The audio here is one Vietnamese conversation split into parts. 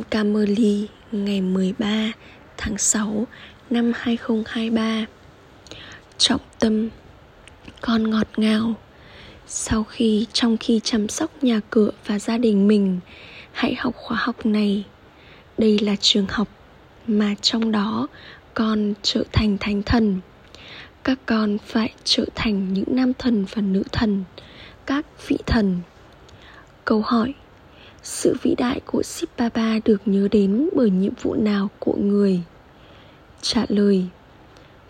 Camerly ngày 13 tháng 6 năm 2023 Trọng tâm, Con ngọt ngào. Sau khi, trong khi chăm sóc nhà cửa và gia đình mình, Hãy học khóa học này. Đây là trường học mà trong đó con trở thành thánh thần. Các con phải trở thành những nam thần và nữ thần, các vị thần. Câu hỏi sự vĩ đại của Sip Baba được nhớ đến bởi nhiệm vụ nào của người? Trả lời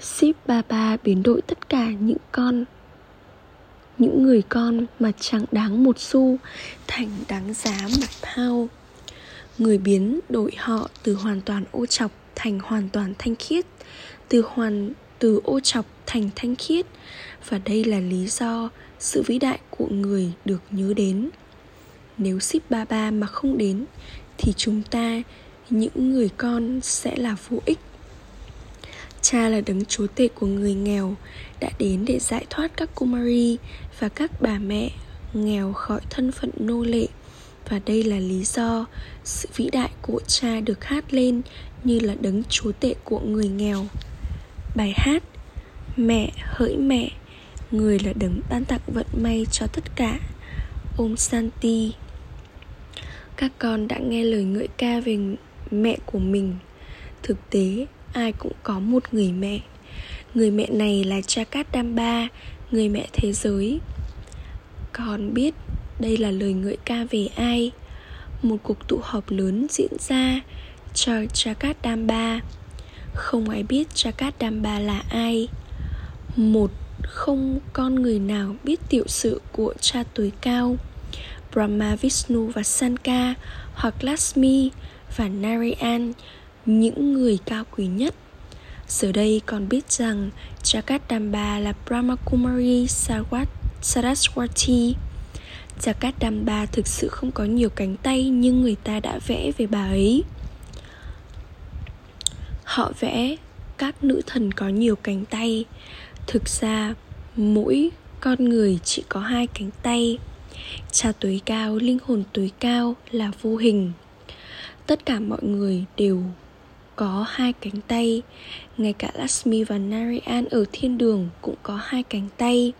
Sip Baba biến đổi tất cả những con. Những người con mà chẳng đáng một xu thành đáng giá một pound người biến đổi họ từ hoàn toàn ô chọc thành hoàn toàn thanh khiết, từ hoàn, từ ô chọc thành thanh khiết. Và đây là lý do sự vĩ đại của người được nhớ đến nếu ship ba ba mà không đến, thì chúng ta, những người con sẽ là vô ích. Cha là đấng chúa tể của người nghèo, đã đến để giải thoát các kumari và các bà mẹ nghèo khỏi thân phận nô lệ. Và đây là lý do sự vĩ đại của cha được hát lên như là đấng chúa tể của người nghèo. Bài hát, mẹ hỡi mẹ người là đấng ban tặng vận may cho tất cả. Om Santi Các con đã nghe lời ngợi ca về mẹ của mình. Thực tế, ai cũng có một người mẹ. Người mẹ này là Chakadamba, người mẹ thế giới. Con biết đây là lời ngợi ca về ai. Một cuộc tụ họp lớn diễn ra cho Chakadamba. Không ai biết Chakadamba là ai. Một không con người nào biết tiểu sự của cha tối cao Brahma, Vishnu và Sanka hoặc Lakshmi và Narayan, những người cao quý nhất. Giờ đây còn biết rằng Jagadamba là Brahma Kumari Saraswati. Jagadamba thực sự không có nhiều cánh tay nhưng người ta đã vẽ về bà ấy. Họ vẽ các nữ thần có nhiều cánh tay. Thực ra mỗi con người chỉ có hai cánh tay. Cha tối cao linh hồn tối cao là vô hình. Tất cả mọi người đều có hai cánh tay. Ngay cả Lakshmi và Narayan ở thiên đường cũng có hai cánh tay.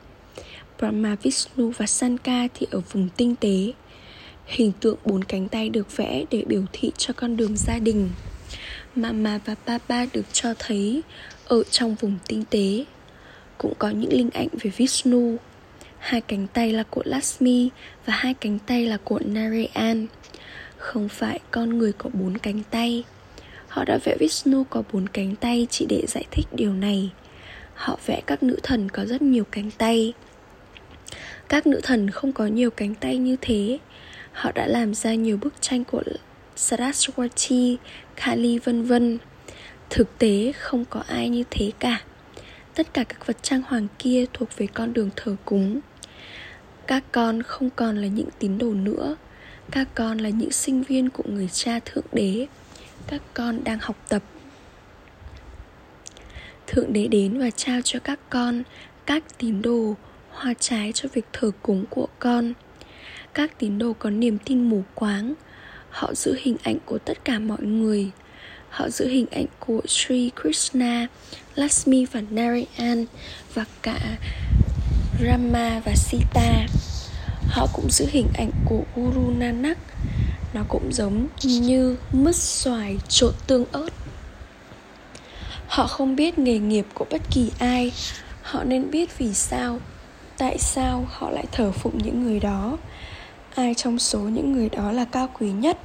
Brahma, Vishnu và Sanka thì ở vùng tinh tế. Hình tượng bốn cánh tay được vẽ để biểu thị cho con đường gia đình. Mama và Papa được cho thấy ở trong vùng tinh tế cũng có những linh ảnh về Vishnu. Hai cánh tay là của Lakshmi và hai cánh tay là của Narayan. Không phải con người có bốn cánh tay. Họ đã vẽ Vishnu có bốn cánh tay chỉ để giải thích điều này. Họ vẽ các nữ thần có rất nhiều cánh tay. Các nữ thần không có nhiều cánh tay như thế. Họ đã làm ra nhiều bức tranh của Saraswati, Kali vân vân. Thực tế không có ai như thế cả tất cả các vật trang hoàng kia thuộc về con đường thờ cúng. Các con không còn là những tín đồ nữa. Các con là những sinh viên của người cha thượng đế. Các con đang học tập. Thượng đế đến và trao cho các con các tín đồ hoa trái cho việc thờ cúng của con. Các tín đồ có niềm tin mù quáng. Họ giữ hình ảnh của tất cả mọi người họ giữ hình ảnh của Sri Krishna, Lakshmi và Narayan và cả Rama và Sita. Họ cũng giữ hình ảnh của Guru Nanak. Nó cũng giống như mứt xoài trộn tương ớt. Họ không biết nghề nghiệp của bất kỳ ai. Họ nên biết vì sao, tại sao họ lại thờ phụng những người đó. Ai trong số những người đó là cao quý nhất?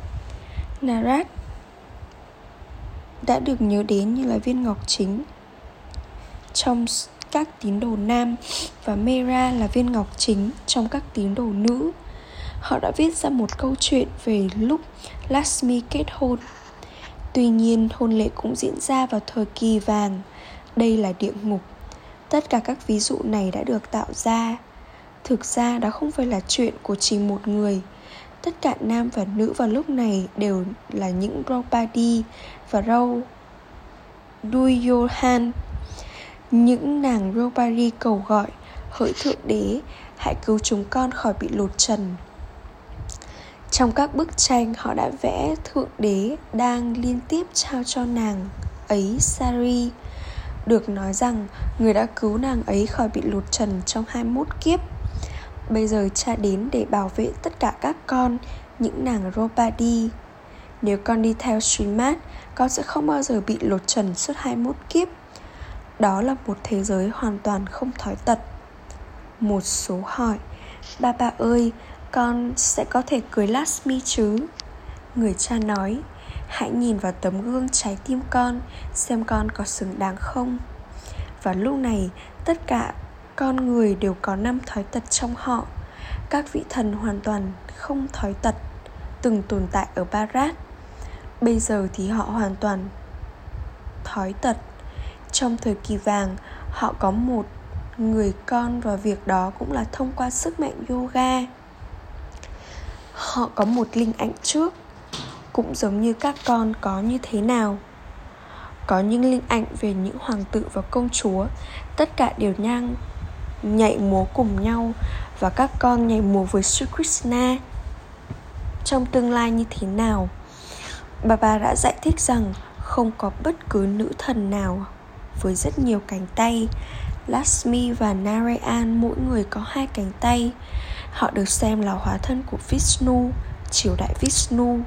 Narad đã được nhớ đến như là viên ngọc chính trong các tín đồ nam và Mera là viên ngọc chính trong các tín đồ nữ. Họ đã viết ra một câu chuyện về lúc Lakshmi kết hôn. Tuy nhiên, hôn lễ cũng diễn ra vào thời kỳ vàng. Đây là địa ngục. Tất cả các ví dụ này đã được tạo ra. Thực ra đó không phải là chuyện của chỉ một người. Tất cả nam và nữ vào lúc này đều là những Draupadi và Râu Duyohan những nàng Robari cầu gọi, Hỡi Thượng Đế, Hãy cứu chúng con khỏi bị lột trần. Trong các bức tranh, họ đã vẽ thượng đế đang liên tiếp trao cho nàng ấy Sari. Được nói rằng, người đã cứu nàng ấy khỏi bị lột trần trong 21 kiếp. Bây giờ cha đến để bảo vệ tất cả các con, những nàng Robadi Nếu con đi theo Srimad, con sẽ không bao giờ bị lột trần suốt 21 kiếp. Đó là một thế giới hoàn toàn không thói tật. Một số hỏi Ba ba ơi, con sẽ có thể cưới Lasmi chứ? Người cha nói Hãy nhìn vào tấm gương trái tim con Xem con có xứng đáng không. Và lúc này Tất cả con người đều có năm thói tật trong họ. Các vị thần hoàn toàn không thói tật, Từng tồn tại ở Barat. Bây giờ thì họ hoàn toàn thói tật. Trong thời kỳ vàng, Họ có một người con và việc đó cũng là thông qua sức mạnh yoga. Họ có một linh ảnh trước, cũng giống như các con có như thế nào. Có những linh ảnh về những hoàng tử và công chúa, tất cả đều nhang nhảy múa cùng nhau và các con nhảy múa với Sri Krishna trong tương lai như thế nào? Bà bà đã giải thích rằng không có bất cứ nữ thần nào với rất nhiều cánh tay. Lakshmi và Narayan mỗi người có hai cánh tay. Họ được xem là hóa thân của Vishnu, triều đại Vishnu.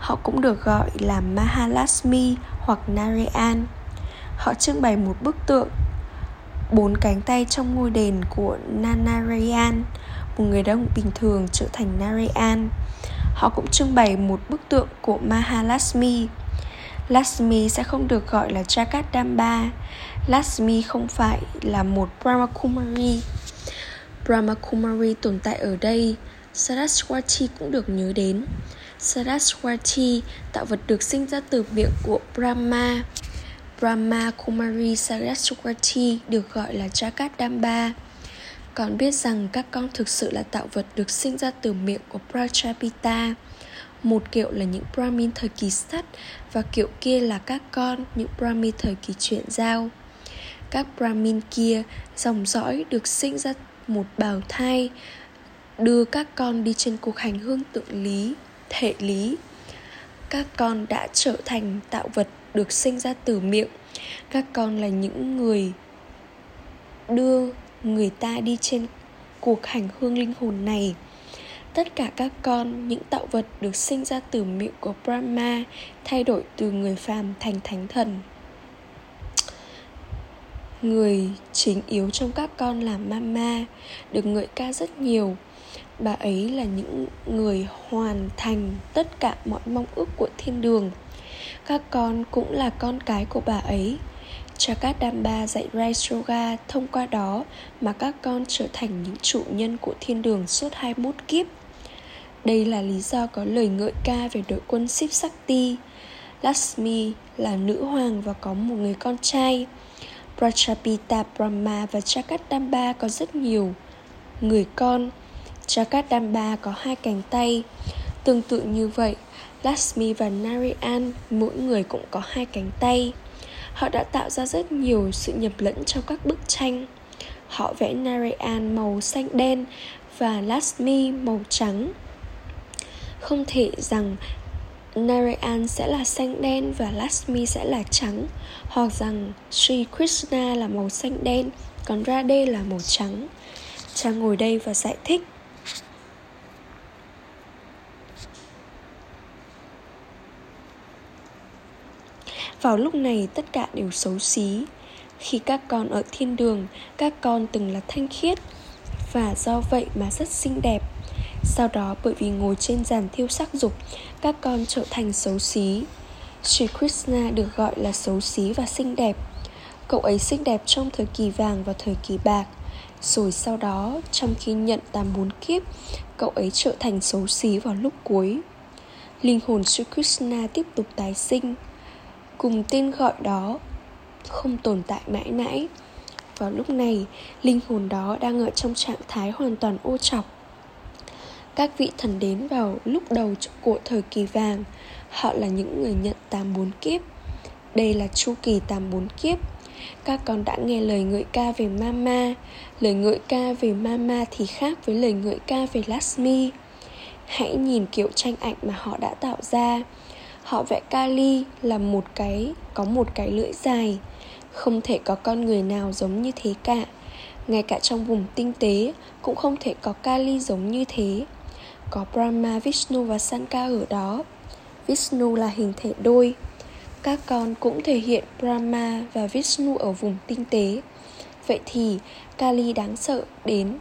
Họ cũng được gọi là Mahalakshmi hoặc Narayan. Họ trưng bày một bức tượng bốn cánh tay trong ngôi đền của Nanarayan, Một người đàn ông bình thường trở thành Narayan. Họ cũng trưng bày một bức tượng của Mahalakshmi Lakshmi sẽ không được gọi là Jagadamba. Lakshmi không phải là một Brahmakumari. Brahmakumari tồn tại ở đây. Saraswati cũng được nhớ đến. Saraswati tạo vật được sinh ra từ miệng của Brahma. Brahma Kumari Saraswati được gọi là Jagadamba. Còn biết rằng các con thực sự là tạo vật được sinh ra từ miệng của Prajapita. Một kiệu là những Brahmin thời kỳ sắt Và kiệu kia là các con, những Brahmin thời kỳ chuyển giao. Các Brahmin kia, dòng dõi được sinh ra một bào thai đưa các con đi trên cuộc hành hương tượng lý thể lý. Các con đã trở thành tạo vật được sinh ra từ miệng. Các con là những người đưa người ta đi trên cuộc hành hương linh hồn này. Tất cả các con, những tạo vật được sinh ra từ miệng của brahma, thay đổi từ người phàm thành thánh thần. Người chính yếu trong các con là mama, Được ngợi ca rất nhiều. Bà ấy là những người hoàn thành tất cả mọi mong ước của thiên đường. Các con cũng là con cái của bà ấy Chakat Damba dạy Rice Yoga thông qua đó mà các con trở thành những chủ nhân của thiên đường suốt 21 kiếp. Đây là lý do có lời ngợi ca về đội quân Sip Sakti. Lakshmi là nữ hoàng và có một người con trai. Prajapita Brahma và Chakadamba có rất nhiều người con. Chakadamba có hai cánh tay. Tương tự như vậy, Lakshmi và Narayan mỗi người cũng có hai cánh tay. Họ đã tạo ra rất nhiều sự nhập lẫn trong các bức tranh. Họ vẽ Narayan màu xanh đen và Lakshmi màu trắng. Không thể rằng Narayan sẽ là xanh đen và Lakshmi sẽ là trắng, Hoặc rằng Sri Krishna là màu xanh đen, Còn Radhe là màu trắng Cha ngồi đây và giải thích Vào lúc này tất cả đều xấu xí. Khi các con ở thiên đường, Các con từng là thanh khiết, Và do vậy mà rất xinh đẹp. Sau đó bởi vì ngồi trên giàn thiêu sắc dục, Các con trở thành xấu xí. Sri Krishna được gọi là xấu xí và xinh đẹp. Cậu ấy xinh đẹp trong thời kỳ vàng và thời kỳ bạc. Rồi sau đó, trong khi nhận tam bốn kiếp, Cậu ấy trở thành xấu xí vào lúc cuối. Linh hồn Sri Krishna tiếp tục tái sinh. Cùng tên gọi đó Không tồn tại mãi mãi. Vào lúc này, linh hồn đó đang ở trong trạng thái hoàn toàn ô trọc. Các vị thần đến vào lúc đầu của thời kỳ vàng Họ là những người nhận tám bốn kiếp. Đây là chu kỳ tám bốn kiếp. Các con đã nghe lời ngợi ca về Mama Lời ngợi ca về Mama thì khác với lời ngợi ca về lasmi. Hãy nhìn kiểu tranh ảnh mà họ đã tạo ra. Họ vẽ Kali là một cái có một cái lưỡi dài. Không thể có con người nào giống như thế cả. Ngay cả trong vùng tinh tế cũng không thể có Kali giống như thế. Có Brahma, Vishnu và Sanka ở đó. Vishnu là hình thể đôi. Các con cũng thể hiện Brahma và Vishnu ở vùng tinh tế. Vậy thì Kali đáng sợ đến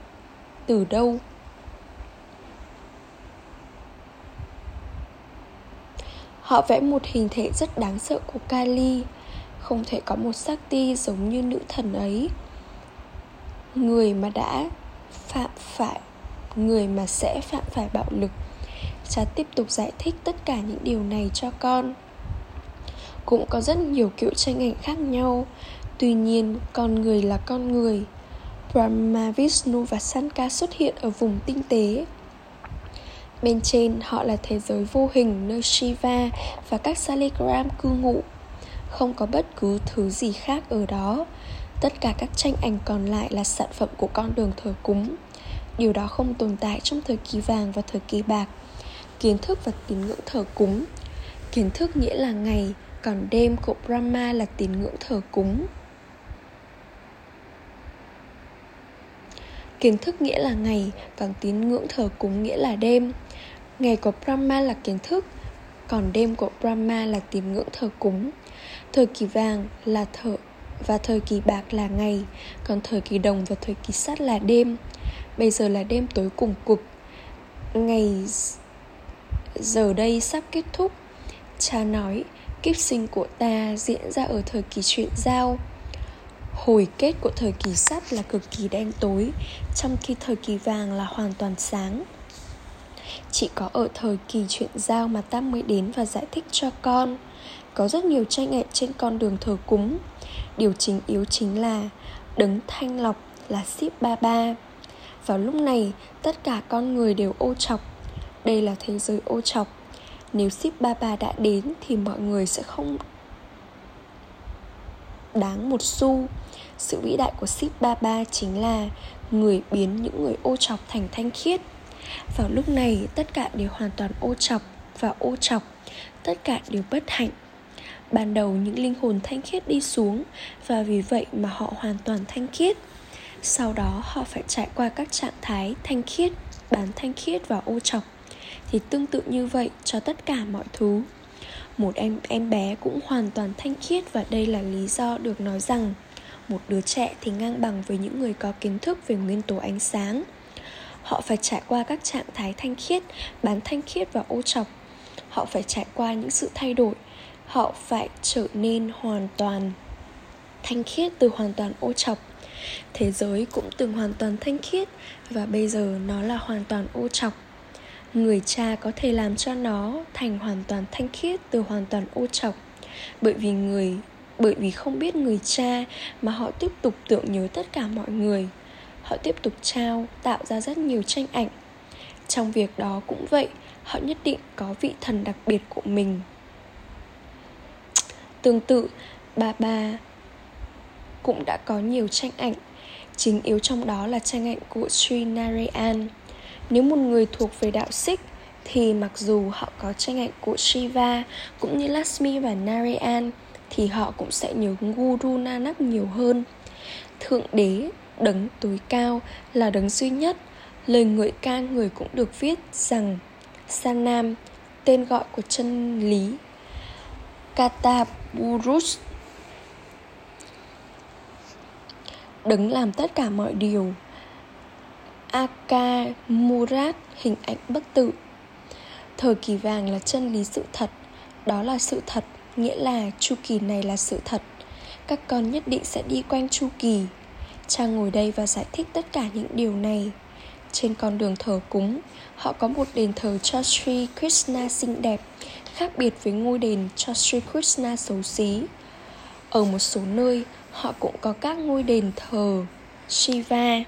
từ đâu? Họ vẽ một hình thể rất đáng sợ của Kali. Không thể có một Sakti giống như nữ thần ấy. Người mà đã phạm phải Người mà sẽ phạm phải bạo lực. Cha tiếp tục giải thích tất cả những điều này cho con. Cũng có rất nhiều kiểu tranh ảnh khác nhau. Tuy nhiên, con người là con người. Brahma, Vishnu và Sanka xuất hiện ở vùng tinh tế. Bên trên họ là thế giới vô hình nơi Shiva và các Saligram cư ngụ. Không có bất cứ thứ gì khác ở đó. Tất cả các tranh ảnh còn lại là sản phẩm của con đường thờ cúng. Điều đó không tồn tại trong thời kỳ vàng và thời kỳ bạc. Kiến thức và tín ngưỡng thờ cúng. Kiến thức nghĩa là ngày, còn đêm của Brahma là tín ngưỡng thờ cúng. Kiến thức nghĩa là ngày, còn tín ngưỡng thờ cúng nghĩa là đêm. Ngày của Brahma là kiến thức Còn đêm của Brahma là tín ngưỡng thờ cúng. Thời kỳ vàng là thợ và thời kỳ bạc là ngày Còn thời kỳ đồng và thời kỳ sắt là đêm. Bây giờ là đêm tối cùng cực, Ngày giờ đây sắp kết thúc. Cha nói kiếp sinh của ta diễn ra ở thời kỳ chuyện giao. Hồi kết của thời kỳ sắt là cực kỳ đen tối Trong khi thời kỳ vàng là hoàn toàn sáng. Chỉ có ở thời kỳ chuyện giao mà ta mới đến và giải thích cho con. Có rất nhiều tranh nghệ trên con đường thờ cúng. Điều chính yếu chính là Đấng thanh lọc là ship Ba Ba. Vào lúc này, tất cả con người đều ô chọc. Đây là thế giới ô chọc. Nếu ship Ba Ba đã đến thì mọi người sẽ không đáng một xu. Sự vĩ đại của Sip Baba chính là người biến những người ô chọc thành thanh khiết. Vào lúc này, tất cả đều hoàn toàn ô chọc và ô chọc, tất cả đều bất hạnh. Ban đầu, những linh hồn thanh khiết đi xuống và vì vậy mà họ hoàn toàn thanh khiết. Sau đó, họ phải trải qua các trạng thái thanh khiết, bán thanh khiết và ô chọc. Thì tương tự như vậy cho tất cả mọi thứ một em em bé cũng hoàn toàn thanh khiết và đây là lý do được nói rằng một đứa trẻ thì ngang bằng với những người có kiến thức về nguyên tố ánh sáng. Họ phải trải qua các trạng thái thanh khiết, bán thanh khiết và ô chọc họ phải trải qua những sự thay đổi. Họ phải trở nên hoàn toàn thanh khiết từ hoàn toàn ô chọc thế giới cũng từng hoàn toàn thanh khiết và bây giờ nó là hoàn toàn ô chọc người cha có thể làm cho nó thành hoàn toàn thanh khiết từ hoàn toàn ô trọc. Bởi vì người, bởi vì không biết người cha mà họ tiếp tục tưởng nhớ tất cả mọi người. Họ tiếp tục trao, tạo ra rất nhiều tranh ảnh. Trong việc đó cũng vậy, họ nhất định có vị thần đặc biệt của mình. Tương tự bà bà cũng đã có nhiều tranh ảnh. Chính yếu trong đó là tranh ảnh của Sri Narayan nếu một người thuộc về đạo Sikh thì mặc dù họ có tranh ảnh của Shiva cũng như Lakshmi và Narayan thì họ cũng sẽ nhớ Guru Nanak nhiều hơn. Thượng đế, đấng tối cao là đấng duy nhất. Lời ngợi ca người cũng được viết rằng Sanam, tên gọi của chân lý Kata Burus Đấng làm tất cả mọi điều Aka Murat, hình ảnh bất tử. Thời kỳ vàng là chân lý sự thật, Đó là sự thật, Nghĩa là chu kỳ này là sự thật. Các con nhất định sẽ đi quanh chu kỳ. Cha ngồi đây và giải thích tất cả những điều này. Trên con đường thờ cúng, Họ có một đền thờ cho Sri Krishna xinh đẹp, Khác biệt với ngôi đền cho Sri Krishna xấu xí. Ở một số nơi, Họ cũng có các ngôi đền thờ Shiva.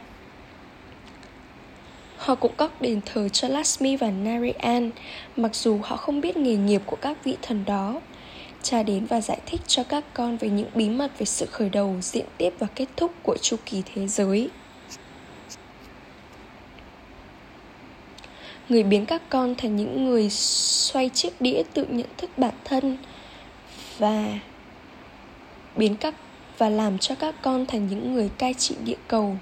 Họ cũng có đền thờ cho Lakshmi và Narayan Mặc dù họ không biết nghề nghiệp của các vị thần đó Cha đến và giải thích cho các con về những bí mật về sự khởi đầu, diễn tiếp và kết thúc của chu kỳ thế giới. người biến các con thành những người xoay chiếc đĩa tự nhận thức bản thân và biến các và làm cho các con thành những người cai trị địa cầu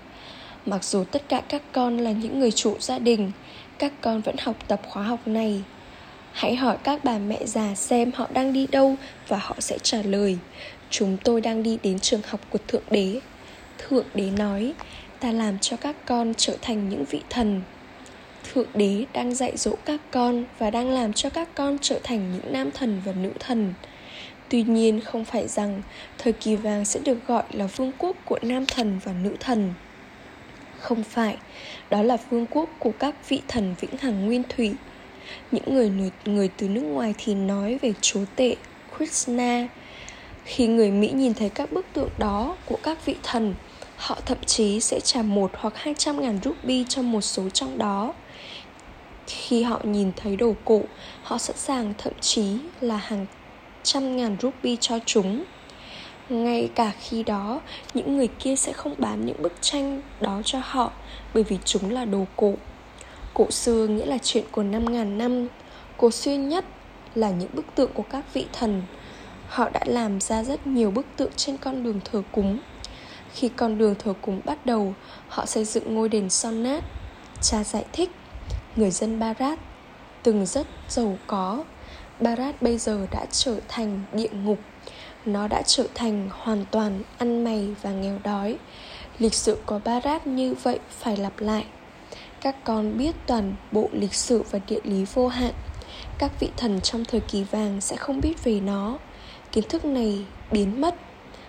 mặc dù tất cả các con là những người chủ gia đình, các con vẫn học tập khóa học này. Hãy hỏi các bà mẹ già xem họ đang đi đâu và họ sẽ trả lời. Chúng tôi đang đi đến trường học của thượng đế. Thượng đế nói, ta làm cho các con trở thành những vị thần. Thượng đế đang dạy dỗ các con và đang làm cho các con trở thành những nam thần và nữ thần. Tuy nhiên không phải rằng thời kỳ vàng sẽ được gọi là vương quốc của nam thần và nữ thần không phải, đó là vương quốc của các vị thần vĩnh hằng nguyên thủy. Những người người từ nước ngoài thì nói về chúa tể krishna. Khi người mỹ nhìn thấy các bức tượng đó của các vị thần, họ thậm chí sẽ trả một hoặc hai trăm ngàn rupee cho một số trong đó. Khi họ nhìn thấy đồ cổ, họ sẵn sàng, thậm chí là hàng trăm ngàn rupee cho chúng ngay cả khi đó, những người kia sẽ không bán những bức tranh đó cho họ, bởi vì chúng là đồ cổ. Cổ xưa nghĩa là chuyện của năm ngàn năm. Cổ xưa nhất là những bức tượng của các vị thần. Họ đã làm ra rất nhiều bức tượng trên con đường thờ cúng. Khi con đường thờ cúng bắt đầu, họ xây dựng ngôi đền son nát. Cha giải thích, người dân barat từng rất giàu có. Barat bây giờ đã trở thành địa ngục nó đã trở thành hoàn toàn ăn mày và nghèo đói. Lịch sử của barat như vậy phải lặp lại. Các con biết toàn bộ lịch sử và địa lý vô hạn. Các vị thần trong thời kỳ vàng sẽ không biết về nó. Kiến thức này biến mất.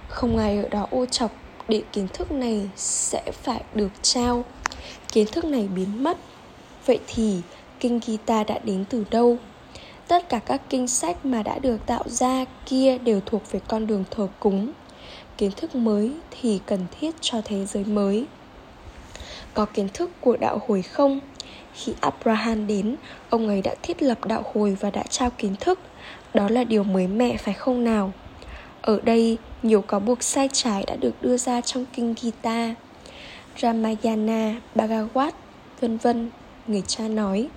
Không ai ở đó ô chọc để kiến thức này sẽ phải được trao. Kiến thức này biến mất. Vậy thì kinh gita đã đến từ đâu? Tất cả các kinh sách mà đã được tạo ra kia đều thuộc về con đường thờ cúng. Kiến thức mới thì cần thiết cho thế giới mới. Có kiến thức của đạo hồi không? Khi abraham đến, ông ấy đã thiết lập đạo hồi và đã trao kiến thức. Đó là điều mới mẻ, phải không nào? Ở đây, nhiều cáo buộc sai trái đã được đưa ra trong kinh gita. Ramayana Bhagavat vân vân, người cha nói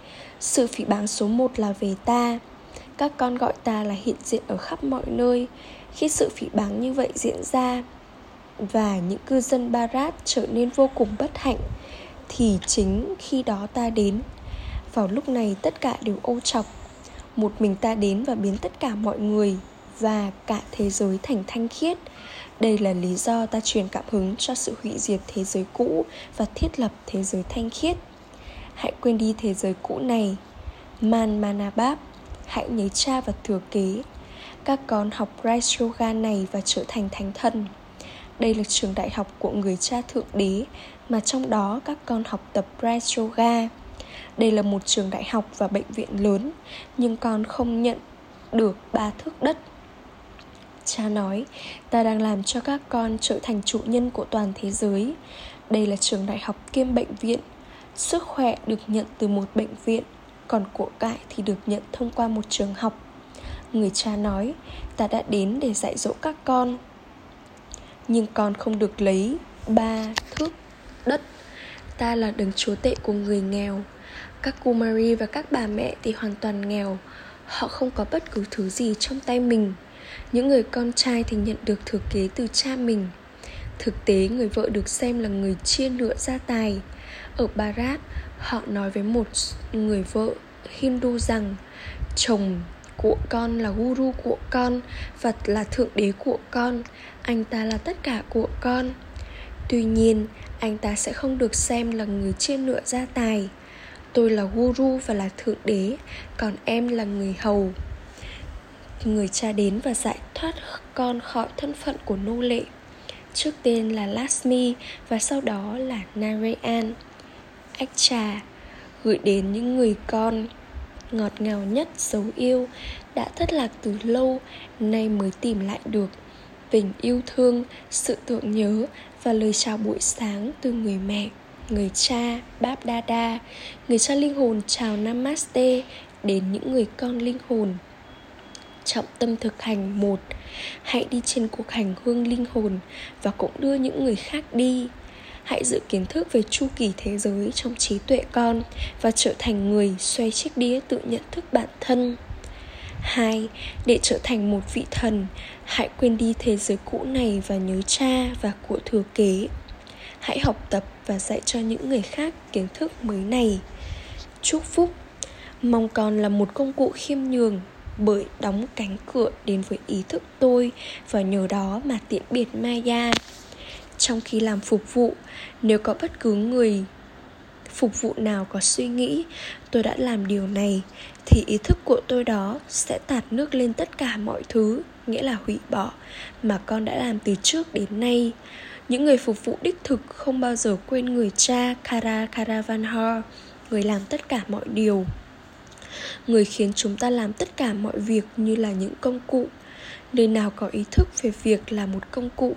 sự phỉ báng số một là về ta. Các con gọi ta là hiện diện ở khắp mọi nơi. Khi sự phỉ báng như vậy diễn ra, và những cư dân barat trở nên vô cùng bất hạnh, thì chính khi đó ta đến. Vào lúc này tất cả đều ô chọc. Một mình ta đến và biến tất cả mọi người và cả thế giới thành thanh khiết. Đây là lý do ta truyền cảm hứng cho sự hủy diệt thế giới cũ và thiết lập thế giới thanh khiết hãy quên đi thế giới cũ này. Man manabab hãy nhớ cha và thừa kế. Các con học Rice Yoga này và trở thành thánh thần. Đây là trường đại học của người cha thượng đế, mà trong đó các con học tập Rice Yoga. Đây là một trường đại học và bệnh viện lớn, nhưng con không nhận được ba thước đất. Cha nói, ta đang làm cho các con trở thành chủ nhân của toàn thế giới. Đây là trường đại học kiêm bệnh viện sức khỏe được nhận từ một bệnh viện, còn của cải thì được nhận thông qua một trường học. Người cha nói, ta đã đến để dạy dỗ các con. Nhưng con không được lấy ba thước đất. Ta là đấng chúa tệ của người nghèo. Các kumari và các bà mẹ thì hoàn toàn nghèo. Họ không có bất cứ thứ gì trong tay mình. Những người con trai thì nhận được thừa kế từ cha mình. Thực tế, người vợ được xem là người chia nửa gia tài ở barat họ nói với một người vợ hindu rằng, chồng của con là guru của con và là thượng đế của con, anh ta là tất cả của con. Tuy nhiên, anh ta sẽ không được xem là người chia nửa gia tài. Tôi là guru và là thượng đế, còn em là người hầu. Người cha đến và giải thoát con khỏi thân phận của nô lệ, trước tên là Lasmi và sau đó là Narayan ách trà, gửi đến những người con ngọt ngào nhất, dấu yêu, đã thất lạc từ lâu, nay mới tìm lại được tình yêu thương, sự tưởng nhớ và lời chào buổi sáng từ người mẹ, người cha, báp đa người cha linh hồn chào namaste đến những người con linh hồn. Trọng tâm thực hành một, hãy đi trên cuộc hành hương linh hồn và cũng đưa những người khác đi hãy giữ kiến thức về chu kỳ thế giới trong trí tuệ con và trở thành người xoay chiếc đĩa tự nhận thức bản thân 2. Để trở thành một vị thần, hãy quên đi thế giới cũ này và nhớ cha và của thừa kế. Hãy học tập và dạy cho những người khác kiến thức mới này. Chúc phúc Mong con là một công cụ khiêm nhường bởi đóng cánh cửa đến với ý thức tôi và nhờ đó mà tiễn biệt Maya. Trong khi làm phục vụ, nếu có bất cứ người phục vụ nào có suy nghĩ tôi đã làm điều này thì ý thức của tôi đó sẽ tạt nước lên tất cả mọi thứ nghĩa là hủy bỏ mà con đã làm từ trước đến nay. Những người phục vụ đích thực không bao giờ quên người cha Kara Karavanhar người làm tất cả mọi điều. Người khiến chúng ta làm tất cả mọi việc như là những công cụ nơi nào có ý thức về việc là một công cụ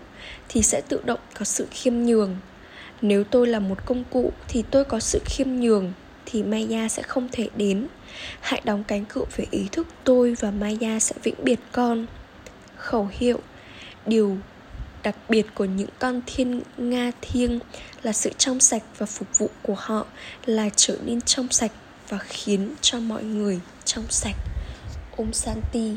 thì sẽ tự động có sự khiêm nhường. Nếu tôi là một công cụ thì tôi có sự khiêm nhường thì maya sẽ không thể đến. Hãy đóng cánh cửa về ý thức tôi và maya sẽ vĩnh biệt con. Khẩu hiệu, điều đặc biệt của những con thiên nga thiêng là sự trong sạch và phục vụ của họ là trở nên trong sạch và khiến cho mọi người trong sạch. Om Santi